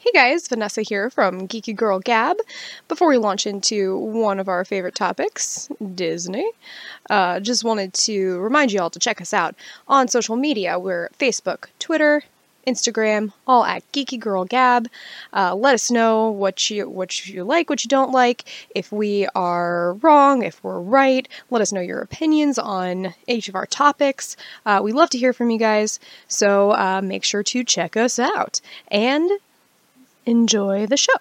Hey guys, Vanessa here from Geeky Girl Gab. Before we launch into one of our favorite topics, Disney, uh, just wanted to remind you all to check us out on social media. We're Facebook, Twitter, Instagram, all at Geeky Girl Gab. Uh, let us know what you what you like, what you don't like. If we are wrong, if we're right, let us know your opinions on each of our topics. Uh, we love to hear from you guys, so uh, make sure to check us out and enjoy the show.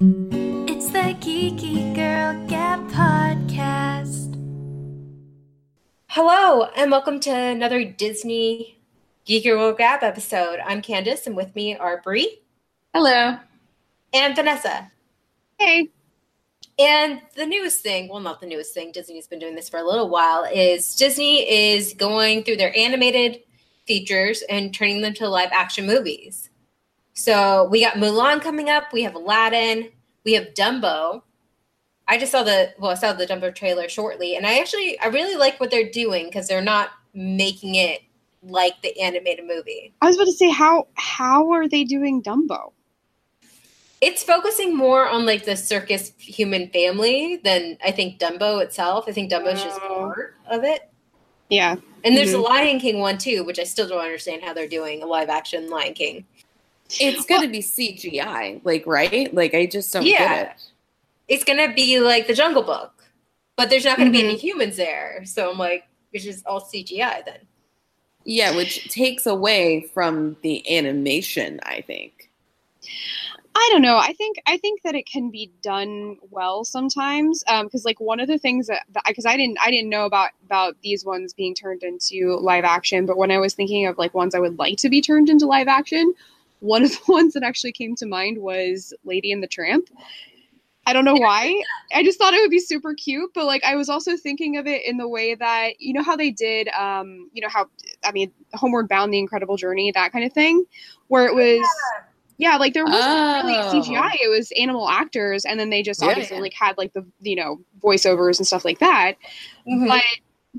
It's the Geeky Girl Gab podcast. Hello, and welcome to another Disney Geeky Girl Gab episode. I'm Candace, and with me are Brie Hello. and Vanessa. Hey. And the newest thing, well, not the newest thing, Disney's been doing this for a little while, is Disney is going through their animated features and turning them to live action movies. So we got Mulan coming up, we have Aladdin, we have Dumbo. I just saw the well, I saw the Dumbo trailer shortly, and I actually I really like what they're doing because they're not making it like the animated movie. I was about to say how how are they doing Dumbo? It's focusing more on like the circus human family than I think Dumbo itself. I think Dumbo's just Oh. part of it. Yeah. And there's Mhm. a Lion King one too, which I still don't understand how they're doing a live action Lion King. It's going to be CGI, like, right? Like, I just don't Yeah. get it. It's gonna be like the Jungle Book, but there's not gonna be Mhm. any humans there. So I'm like, which is all CGI then. Yeah, which takes away from the animation, I think. I don't know. I think I think that it can be done well sometimes. Because like one of the things that because I didn't I didn't know about about these ones being turned into live action, but when I was thinking of like ones I would like to be turned into live action, one of the ones that actually came to mind was Lady and the Tramp. I don't know why. I just thought it would be super cute, but like I was also thinking of it in the way that you know how they did, um, you know how I mean, Homeward Bound, The Incredible Journey, that kind of thing, where it was, yeah, like there wasn't really Oh. CGI. It was animal actors, and then they just Yeah, obviously yeah. like had like the you know voiceovers and stuff like that. Mm-hmm. But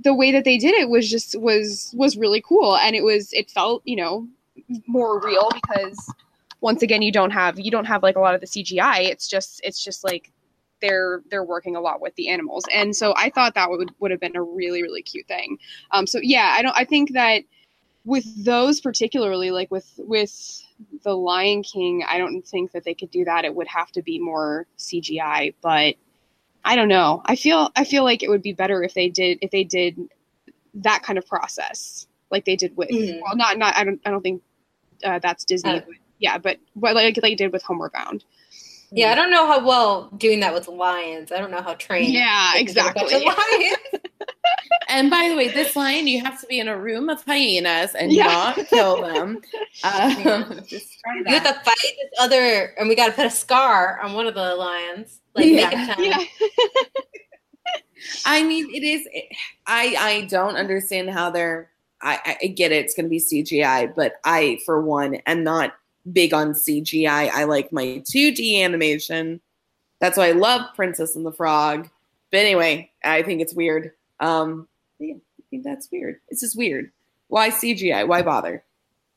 the way that they did it was just was was really cool, and it was it felt you know more real because once again you don't have you don't have like a lot of the CGI. It's just it's just like they're they're working a lot with the animals, and so I thought that would would have been a really really cute thing. Um, so yeah, I don't I think that with those particularly like with with the Lion King, I don't think that they could do that. It would have to be more CGI, but I don't know. I feel I feel like it would be better if they did if they did that kind of process like they did with Mhm. well not not I don't I don't think uh, that's Disney Uh. but yeah but what like they did with Homeward Bound. Yeah, I don't know how well doing that with lions. I don't know how trained. Yeah, they can get a bunch exactly. And by the way, this lion, you have to be in a room of hyenas and Yeah. not kill them. Um, just You have to fight this other, and we got to put a scar on one of the lions. Like Yeah. make it time. Yeah. I mean, it is. I I don't understand how they're. I, I get it. It's going to be CGI, but I, for one, am not big on CGI. I like my 2D animation. That's why I love Princess and the Frog. But anyway, I think it's weird. Um, yeah, I think that's weird. It's just weird. Why CGI? Why bother?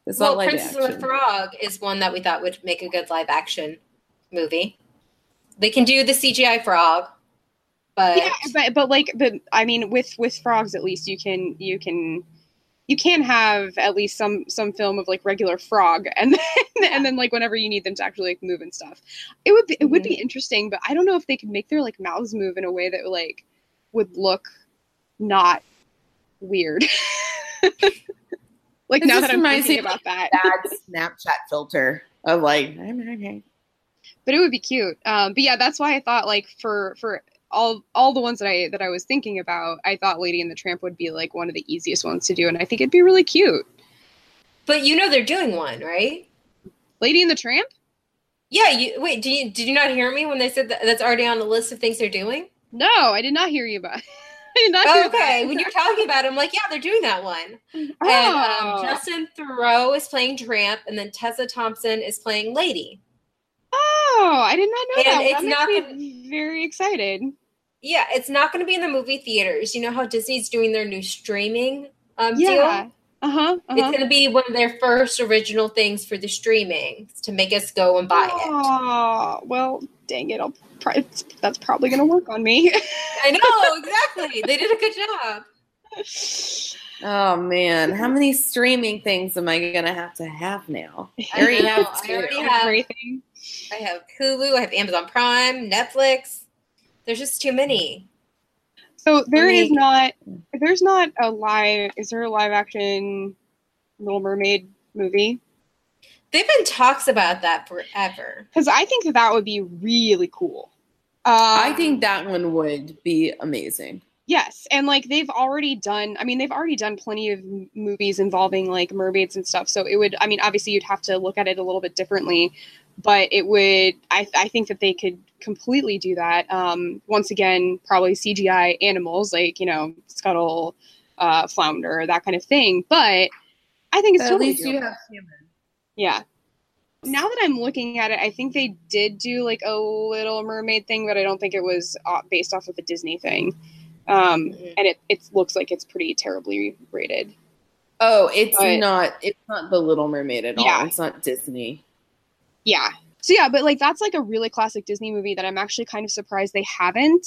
It's Well, not live Princess and the. Frog is one that we thought would make a good live action movie. They can do the CGI frog, but yeah, but but like but I mean with with frogs at least you can you can you can have at least some some film of like regular frog and then and then like whenever you need them to actually like move and stuff. It would be it would be interesting, but I don't know if they could make their like mouths move in a way that like would look not weird. like It now that I'm thinking about that. bad Snapchat filter of like, but it would be cute. Um, but yeah, that's why I thought like for for all all the ones that I that I was thinking about, I thought Lady and the Tramp would be like one of the easiest ones to do, and I think it'd be really cute. but you know they're doing one, right? Lady and the Tramp? Yeah. You wait. Did you did you not hear me when they said that that's already on the list of things they're doing? No, I did not hear you about. I did not hear Oh, okay. that. When you're talking about it, I'm like, yeah, they're doing that one. And Oh. um, Justin Theroux is playing Tramp, and then Tessa Thompson is playing Lady. Oh, I did not know And that. Well, it's that not makes me very excited. Yeah, it's not going to be in the movie theaters. You know how Disney's doing their new streaming um, Yeah. deal? Uh huh. It's going to be one of their first original things for the streaming to make us go and buy it. Oh, well, dang it! I'll. Pro- that's probably going to work on me. I know exactly. they did a good job. Oh man, how many streaming things am I gonna have to have now? I already have I already have- everything. I have Hulu, I have Amazon Prime, Netflix. There's just too many. So there is Maybe. not. There's not a live. Is there a live action Little Mermaid movie? They've been talks about that forever. Because I think that that would be really cool. Um, I think that one would be amazing. Yes, and like they've already done. I mean, they've already done plenty of m- movies involving like mermaids and stuff. So it would. I mean, obviously you'd have to look at it a little bit differently, but it would. I I think that they could completely do that. Um, once again, probably CGI animals like you know Scuttle, uh, Flounder, that kind of thing. But I think it's At totally least you have human. Yeah. Now that I'm looking at it, I think they did do like a Little Mermaid thing, but I don't think it was uh, based off of a Disney thing. Um, Mhm. and it, it looks like it's pretty terribly rated. Oh, it's But- not. It's not the Little Mermaid at all. Yeah. It's not Disney. Yeah. So yeah, but like that's like a really classic Disney movie that I'm actually kind of surprised they haven't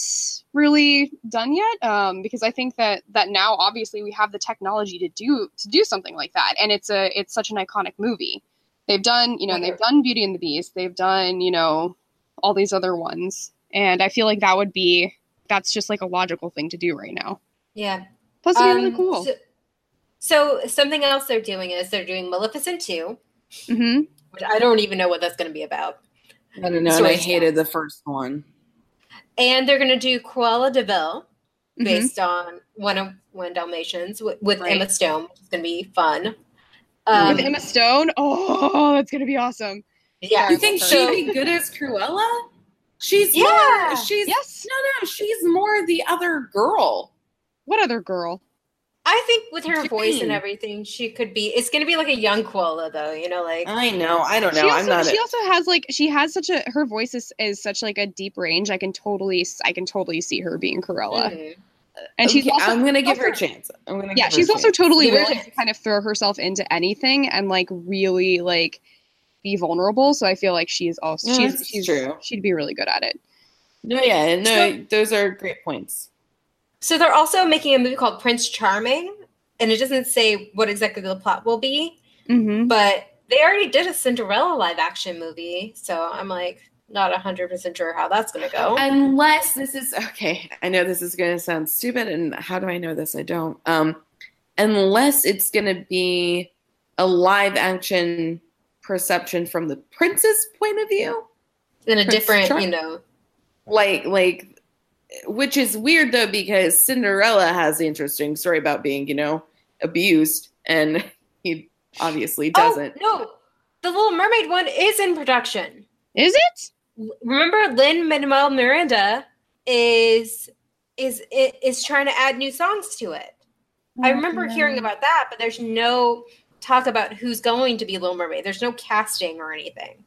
really done yet. Um, because I think that that now obviously we have the technology to do to do something like that, and it's a it's such an iconic movie. They've done you know they've done Beauty and the Beast, they've done you know all these other ones, and I feel like that would be that's just like a logical thing to do right now. Yeah. Plus, it'd be really Um, cool. So, so something else they're doing is they're doing Maleficent 2, hmm which I don't even know what that's going to be about. I don't know. And I hated the first one. And they're going to do Cruella de Vil Mm-hmm. based on one of One Dalmatians with, with Right. Emma Stone, which is going to be fun. Um, With Emma Stone, oh, that's gonna be awesome. yeah. You think she'd be good as Cruella? She's Yeah. more. She's Yes. no, no. She's more the other girl. What other girl? I think with her voice and everything, she could be. It's going to be like a young Cruella, though. You know, like I know. I don't know. she I'm not. she A, also has like she has such a her voice is, is such like a deep range. I can totally I can totally see her being Cruella, mhm. and she's Okay, also I'm gonna give her a chance. I'm gonna. yeah her she's a also chance. totally Give her a willing to kind of throw herself into anything and like really like be vulnerable. So I feel like she's also No, she's that's she's true. she'd be really good at it. No, yeah, no. So- those are great points. So they're also making a movie called Prince Charming, and it doesn't say what exactly the plot will be, Mm-hmm. but they already did a Cinderella live action movie, so I'm like not hundred percent sure how that's gonna go. Unless this is okay, I know this is going to sound stupid, and how do I know this? I don't. Um, unless it's going to be a live action perception from the prince's point of view, In a Prince different, Char- you know, like like, which is weird though because Cinderella has the interesting story about being you know abused, and he obviously oh, doesn't. Oh no, the Little Mermaid one is in production. Is it? Remember, Lin Manuel Miranda is is is trying to add new songs to it. I oh, remember hearing about that, but there's no talk about who's going to be Little Mermaid. There's no casting or anything.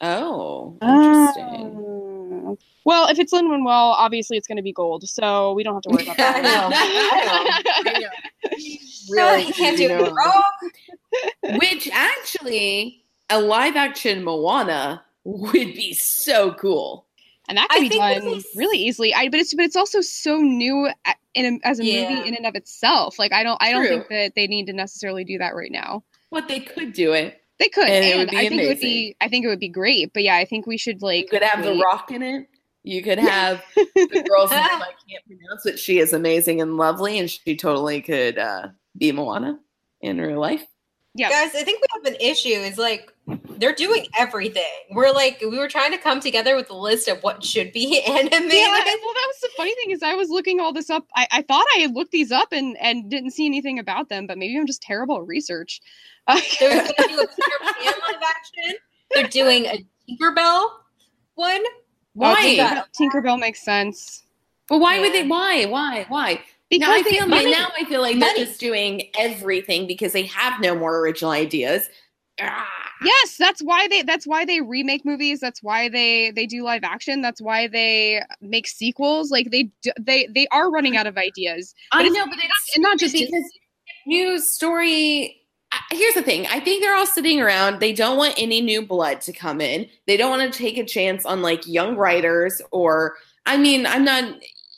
Oh, oh. interesting. Oh. Well, if it's Lin Manuel, obviously it's going to be gold, so we don't have to worry about I know. that. I know. Really, he can't do oh. know. it wrong. Which actually, a live action Moana would be so cool. And that I can be done is- really easily. I but it's but it's also so new in a, as a Yeah. movie in and of itself. Like I don't I don't True. think that they need to necessarily do that right now. But they could do it. They could, And and, it would be I think it would amazing. be I think it would be great. But yeah, I think we should You like could have the rock in it. You could have the girl's name I can't pronounce, but she is amazing and lovely, and she totally could uh, be Moana in real life. Yeah. Guys, I think we have an issue. Is like they're doing everything. We're like we were trying to come together with a list of what should be animated. Yeah, well, that was the funny thing is I was looking all this up. I, I thought I had looked these up and and didn't see anything about them, but maybe I'm just terrible at research. Uh, They're going to do a Peter Pan live action. They're doing a Tinkerbell one. Why? Tinkerbell, Tinkerbell makes sense But why would Yeah. they? Why? Why? Why? Because now I feel money. now I feel like Money. they're just doing everything because they have no more original ideas. Ah. Yes, that's why they that's why they remake movies. That's why they they do live action. That's why they make sequels. Like they do, they they are running out of ideas. I it's know, but it's and not just because new story. Here's the thing. I think they're all sitting around. They don't want any new blood to come in. They don't want to take a chance on like young writers or I mean, I'm not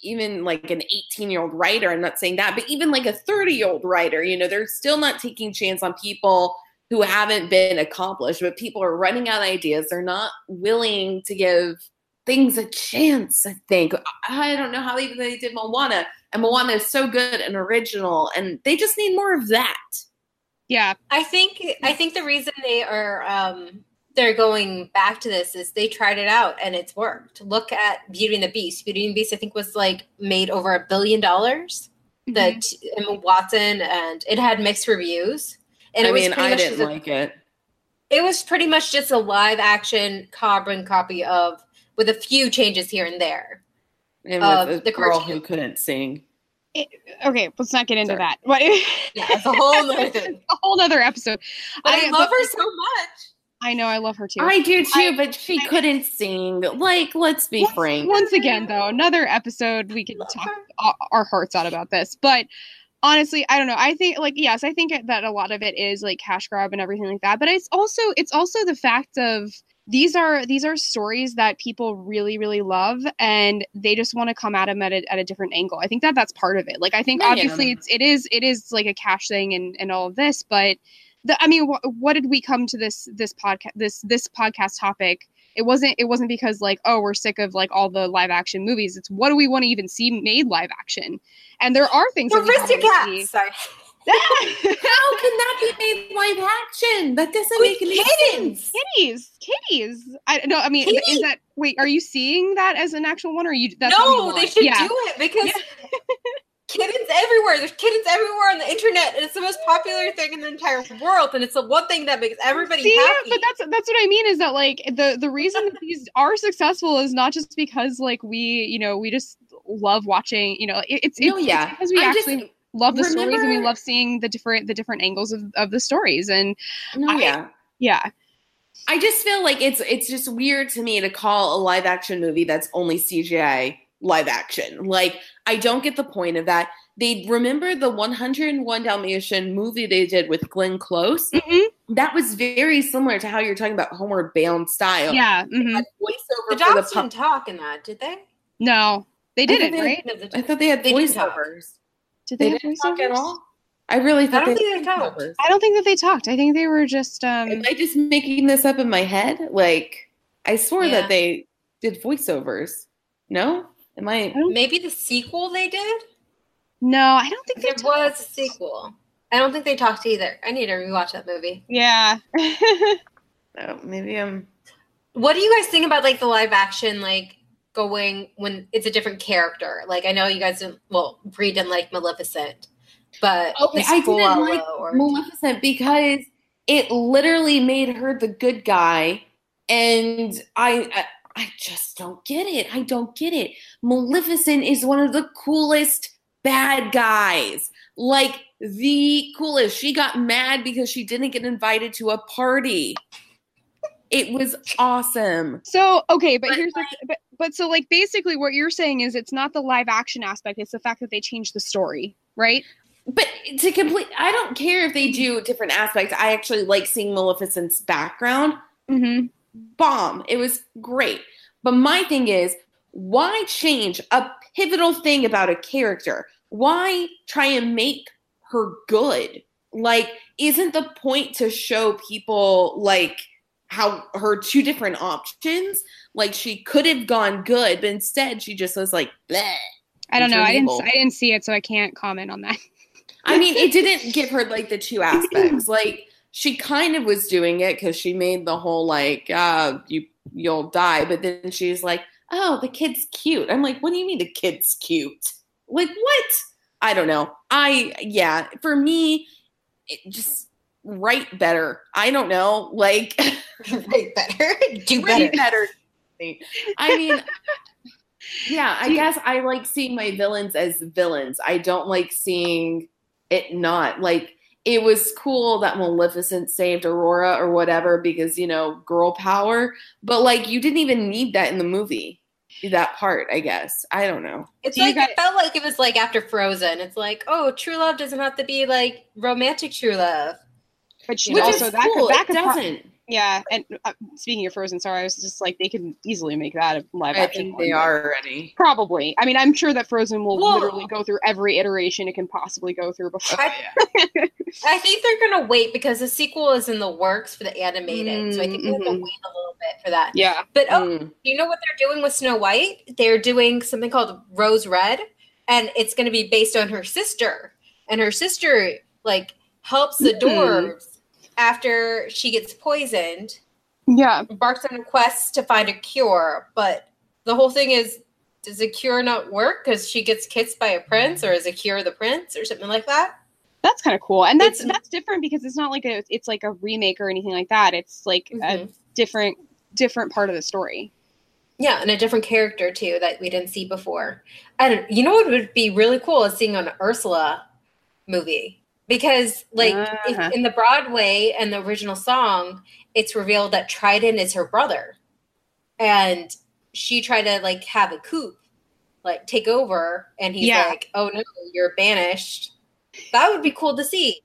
even like an 18 year old writer. I'm not saying that, but even like a 30 year old writer, you know, they're still not taking chance on people who haven't been accomplished, but people are running out of ideas. They're not willing to give things a chance, I think. I don't know how even they did Moana. And Moana is so good and original, and they just need more of that. Yeah. I think I think the reason they are um they're going back to this is they tried it out and it's worked. Look at Beauty and the Beast. Beauty and the Beast I think was like made over a billion dollars. That mm-hmm. Emma Watson and it had mixed reviews. And I it was mean, I didn't a- like it. it was pretty much just a live action carbon copy of with a few changes here and there. And with the a girl cartoon. who couldn't sing. Okay, let's not get into Sorry. that. But Yeah, it's a whole nother thing. a whole nother episode. But I, I- love her so much. I know, I love her too. I do too, I- but she I- couldn't sing. Like, let's be once, frank. once again, though, another episode we can talk her. our, hearts out about this. But honestly, I don't know. I think like yes, I think that a lot of it is like cash grab and everything like that. But it's also it's also the fact of these are these are stories that people really really love and they just want to come at them at a, at a different angle i think that that's part of it like i think Yeah, yeah. obviously it's it is it is like a cash thing and and all of this but the, i mean wh- what did we come to this this podcast this this podcast topic it wasn't it wasn't because like oh we're sick of like all the live action movies it's what do we want to even see made live action and there are things that we wanna see. Aristocats. Sorry. How can that be made live action? That doesn't With make any kittens. sense. kitties kitties i no i mean is that wait are you seeing that as an actual one or you that's no, they should yeah do it because kittens everywhere. There's kittens everywhere on the internet, and it's the most popular thing in the entire world. And it's the one thing that makes everybody See, happy. but that's that's what I mean is that like the the reason that these are successful is not just because like we you know we just love watching you know it, it's, it's No, yeah. it's because we I actually just, love the stories and we love seeing the different the different angles of, of the stories and no, I- yeah. yeah I just feel like it's it's just weird to me to call a live action movie that's only CGI live action. Like I don't get the point of that. They remember the 101 Dalmatian movie they did with Glenn Close. Mhm. That was very similar to how you're talking about Homeward Bound style. yeah They mhm. voiceover the for the dogs pu- didn't talk in that, did they? no they didn't they- right No, the- I thought they had They voiceovers. did They, they, have didn't talk at all. I really thought don't they think they talked. voiceovers. I don't think that they talked I think they were just um Am I just making this up in my head? Like, I swore Yeah. that they did voiceovers. No? Am hmm? I? Maybe the sequel they did. no I don't think they There was a sequel. I don't think they talked either. I need to rewatch that movie. yeah Oh, maybe I'm. What do you guys think about like the live action like going when it's a different character? Like I know you guys didn't well, Brie didn't like Maleficent, but Okay, I didn't like or Maleficent because it literally made her the good guy, and I, I, I just don't get it. I don't get it. Maleficent is one of the coolest bad guys. Like the coolest. She got mad because she didn't get invited to a party. It was awesome. So okay, but, But, here's the but but so like basically what you're saying is it's not the live action aspect, it's the fact that they changed the story, right? But to complete, I don't care if they do different aspects. I actually like seeing Maleficent's background. Mm-hmm. Bomb. It was great. But my thing is, why change a pivotal thing about a character? Why try and make her good? Like, isn't the point to show people like how her two different options? Like, she could have gone good, but instead she just was like, bleh. I don't know. I didn't I didn't see it, so I can't comment on that. I mean, it didn't give her like the two aspects. Like she kind of was doing it because she made the whole like, uh, you you'll die, but then she's like, oh, the kid's cute. I'm like, what do you mean the kid's cute? Like what? I don't know. I yeah, for me, it just write better. I don't know. Like right better. Do write better. better. I mean, yeah, I guess I like seeing my villains as villains. I don't like seeing it not like it was cool that Maleficent saved Aurora or whatever because you know girl power, but like you didn't even need that in the movie. that part. I guess I don't know. It's Do like guys- it felt like it was like after Frozen. It's like, oh, true love doesn't have to be like romantic true love. But she Which also is that could, cool. that it could pro- doesn't. Yeah. And uh, speaking of Frozen, sorry, I was just like they can easily make that a live I action. think they are already. Probably. I mean, I'm sure that Frozen will Well- literally go through every iteration it can possibly go through before. I, I think they're gonna wait because the sequel is in the works for the animated, so I think they're gonna Mhm. wait a little bit for that. yeah. But oh, Mm. you know what they're doing with Snow White? They're doing something called Rose Red, and it's going to be based on her sister. And her sister like helps the Hmm. dwarves after she gets poisoned, Yeah. embarks on a quest to find a cure. But the whole thing is, does the cure not work because she gets kissed by a prince, or is a cure the prince, or something like that? That's kind of cool. And that's It's- that's different because it's not like a it's like a remake or anything like that. It's like a Mhm. different different part of the story. Yeah, and a different character too that we didn't see before. And you know what would be really cool is seeing an Ursula movie because, like, Uh-huh. in the Broadway and the original song, it's revealed that Trident is her brother, and she tried to like have a coup, like take over, and he's Yeah. like, "Oh no, you're banished." That would be cool to see.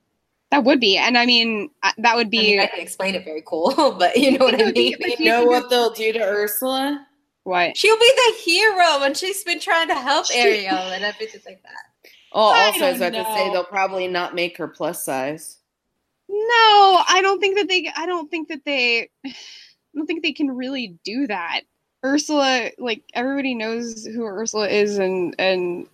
That would be. And I mean, that would I be mean, I can explain it very cool, but you know what I It be- mean. You know what they'll do to Ursula? what? She'll be the hero, and she's been trying to help Ariel and everything like that. Oh, I also, I was don't about to say they'll probably not make her plus size. No, I don't think that they I don't think that they I don't think they can really do that. Ursula, like everybody knows who Ursula is and and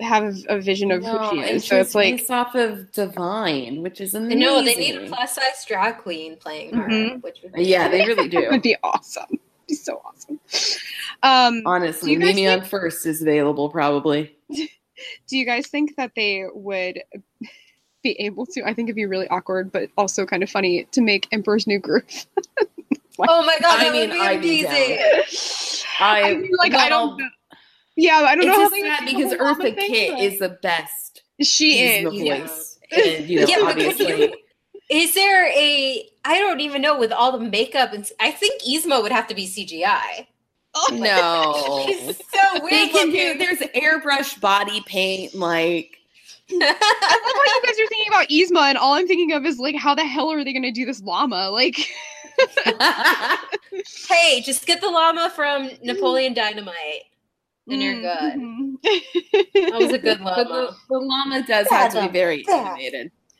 have a vision of who she is. So it's like based off of Divine, which is amazing. No, they need a plus size drag queen playing her, Mhm. which would be Yeah, they really that would be awesome. It'd be so awesome. Um Honestly, Do you guys Mimi Imfurst is available probably. do you guys think that they would be able to I think it'd be really awkward but also kind of funny to make Emperor's New Groove. Oh my god, I mean, would be I'd be amazing. I, I mean, like I don't. Yeah, I don't It's know how just they sad would do the because whole llama Eartha thing, Kitt but- is the best. she is. yeah. voice. And, you know, Yeah, but could obviously. Is there a? I don't even know with all the makeup and I think Yzma would have to be CGI. No. She's so weird. they can do there's airbrush body paint like I love how you guys are thinking about Yzma, and all I'm thinking of is like, how the hell are they going to do this llama? Like, hey, just get the llama from Napoleon Dynamite, and you're good. Mhm. That was a good but the, llama. the llama does have to be very animated